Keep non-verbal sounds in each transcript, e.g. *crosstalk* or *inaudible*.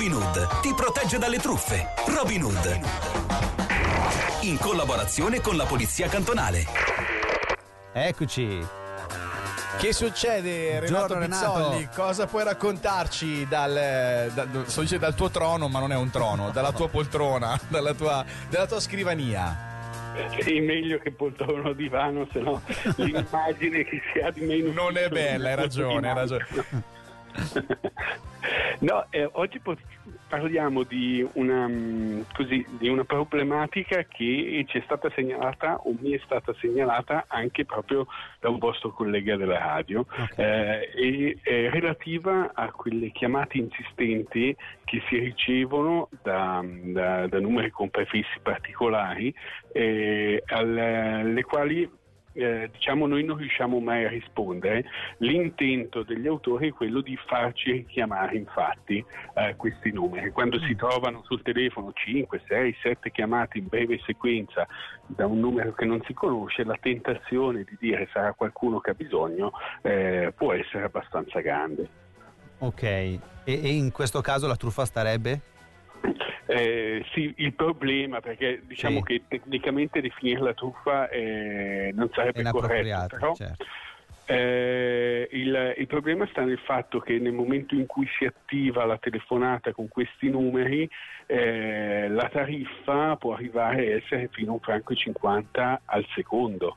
Robin Hood ti protegge dalle truffe. Robin Hood. In collaborazione con la Polizia Cantonale. Eccoci. Che succede Renato Buongiorno, Pizzolli? Renato. Cosa puoi raccontarci dal, da- sto dicendo dal tuo trono, ma non è un trono, dalla tua poltrona, *laughs* dalla tua, dalla tua scrivania? Sì, meglio che poltrona o divano, se no *laughs* l'immagine che si ha di me in Non è bella, hai è ragione, hai ragione. *laughs* No, eh, oggi parliamo di una, mm, così, di una problematica che ci è stata segnalata o mi è stata segnalata anche proprio da un vostro collega della radio eh, e è relativa a quelle chiamate insistenti che si ricevono da, da- da numeri con prefissi particolari eh, alle, alle quali eh, diciamo noi non riusciamo mai a rispondere. L'intento degli autori è quello di farci richiamare infatti eh, questi numeri. Quando si trovano sul telefono 5, 6, 7 chiamate in breve sequenza da un numero che non si conosce, la tentazione di dire sarà qualcuno che ha bisogno eh, può essere abbastanza grande. Ok. E, e in questo caso la truffa starebbe? Eh, sì, il problema, perché diciamo Sì. che tecnicamente definire la truffa eh, non sarebbe corretto, però certo. Eh, il, il problema sta nel fatto che nel momento in cui si attiva la telefonata con questi numeri, eh, la tariffa può arrivare a essere fino a un franco e 50 al secondo.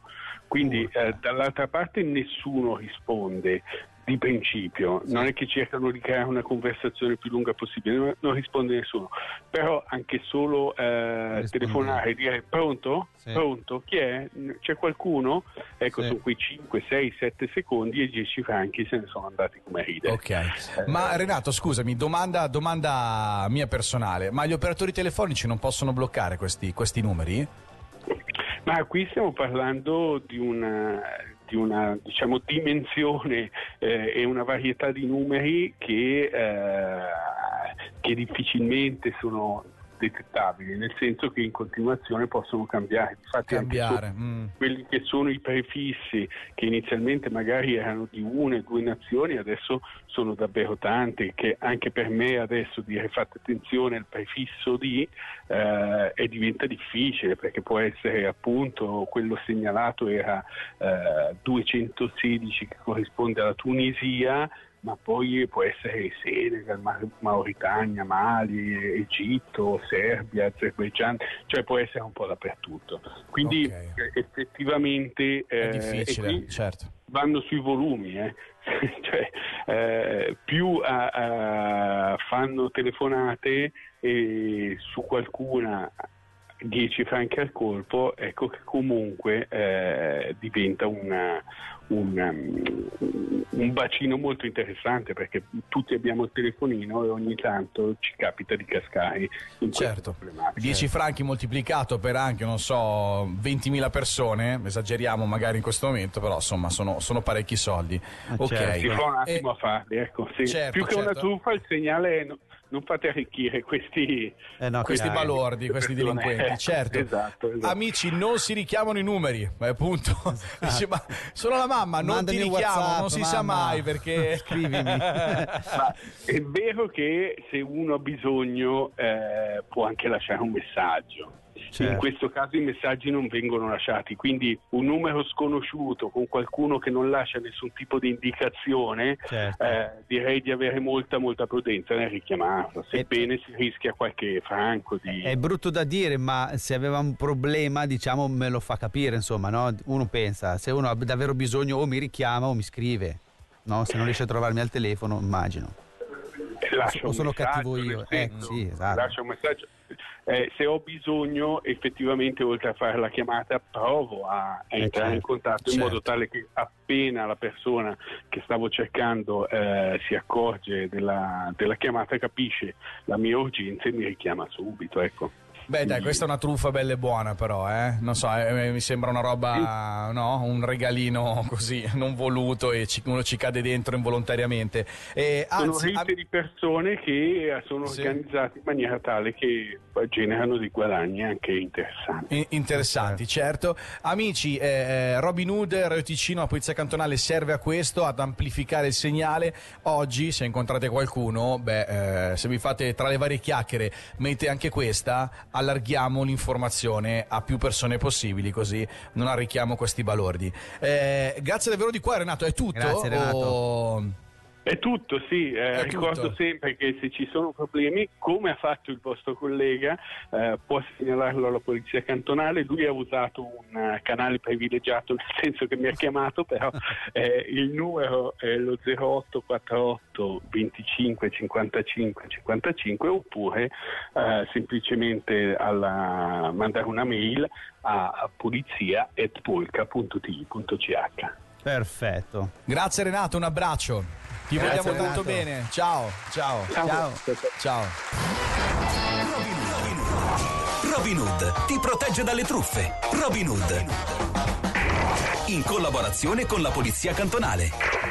Quindi eh, dall'altra parte nessuno risponde di principio, non è che cercano di creare una conversazione più lunga possibile, non, risponde nessuno, però anche solo eh, telefonare e dire pronto? Sì. Pronto? Chi è? C'è qualcuno? Ecco, Sì. sono quei 5, 6, 7 secondi e 10 franchi se ne sono andati come ride. Ok. Ma Renato, scusami, domanda, domanda mia personale, ma gli operatori telefonici non possono bloccare questi, questi numeri? Ma qui stiamo parlando di una, di una diciamo, dimensione eh, e una varietà di numeri che, eh, che difficilmente sono detettabili, nel senso che in continuazione possono cambiare. Infatti Cambiare. mm. quelli che sono i prefissi che inizialmente magari erano di una e due nazioni adesso sono davvero tante che anche per me adesso dire fate attenzione al prefisso di eh, diventa difficile perché può essere appunto quello segnalato era eh, 216 che corrisponde alla Tunisia ma poi può essere Senegal, Ma- Mauritania, Mali, Egitto, Serbia, Azerbaijan, cioè può essere un po' dappertutto. Quindi Ok. eh, effettivamente È eh, difficile, e qui certo. vanno sui volumi, eh. *laughs* Cioè, eh, più a- a- fanno telefonate e su qualcuna 10 franchi al colpo, ecco che comunque eh, diventa una- una- un bacino molto interessante perché tutti abbiamo il telefonino e ogni tanto ci capita di cascare in Certo, problematiche. 10 franchi moltiplicato per anche, non so, 20.000 persone, esageriamo magari in questo momento, però insomma sono, sono parecchi soldi. ok. certo. Si fa un attimo Eh, a farli, ecco. sì. certo, Più che una certo. truffa il segnale è non fate arricchire questi, Eh no, questi dai. balordi, questi delinquenti, Eh, certo. esatto, esatto. Amici, non si richiamano i numeri, ma appunto. *laughs* *laughs* Dice, ma sono la mamma, non Mandami ti richiamo, WhatsApp, non si sa mamma. mai perché. *laughs* Scrivimi. Ma è vero che se uno ha bisogno eh, può anche lasciare un messaggio. Certo. In questo caso i messaggi non vengono lasciati, quindi un numero sconosciuto con qualcuno che non lascia nessun tipo di indicazione, Certo. eh, direi di avere molta molta prudenza nel richiamarlo, sebbene si rischia qualche franco di... È brutto da dire, ma se aveva un problema, diciamo, me lo fa capire, insomma, no? Uno pensa, se uno ha davvero bisogno o mi richiama o mi scrive, no? Se non riesce a trovarmi al telefono, immagino. Lascia o sono cattivo io, eh, senso, sì, esatto. lascia un messaggio. Eh, se ho bisogno, effettivamente, oltre a fare la chiamata, provo a, a Eh, entrare in certo. contatto in Certo. modo tale che appena la persona che stavo cercando eh, si accorge della, della chiamata, capisce la mia urgenza e mi richiama subito. Ecco. Beh, dai, questa è una truffa bella e buona, però, eh? Non so, eh, mi sembra una roba, no? Un regalino *laughs* così non voluto e ci, uno ci cade dentro involontariamente. E, sono anzi, rete di persone che eh, sono Sì. organizzate in maniera tale che generano dei guadagni anche interessanti. in- interessanti, certo. Amici, eh, eh, Robin Hood, Radio Ticino, la Polizia Cantonale serve a questo, ad amplificare il segnale. Oggi, se incontrate qualcuno, beh, eh, se vi fate tra le varie chiacchiere, mette anche questa, allarghiamo l'informazione a più persone possibili, così non arricchiamo questi balordi. Eh, grazie davvero di cuore, Renato. È tutto? Grazie, Renato. O- È tutto, sì. eh, È ricordo tutto. sempre che se ci sono problemi, come ha fatto il vostro collega, eh, può segnalarlo alla polizia cantonale. Lui ha usato un eh, canale privilegiato, nel *laughs* senso che mi ha chiamato, però *laughs* eh, il numero è lo 0848 25 55 55 oppure eh, semplicemente alla- mandare una mail a polizia.polka.ti.ch. Perfetto. Grazie Renato, un abbraccio. Ti Grazie, vogliamo tanto Renato. bene. Ciao, ciao, Ciao. ciao. Robin Hood ti protegge dalle truffe. Robin Hood. In collaborazione con la Polizia Cantonale.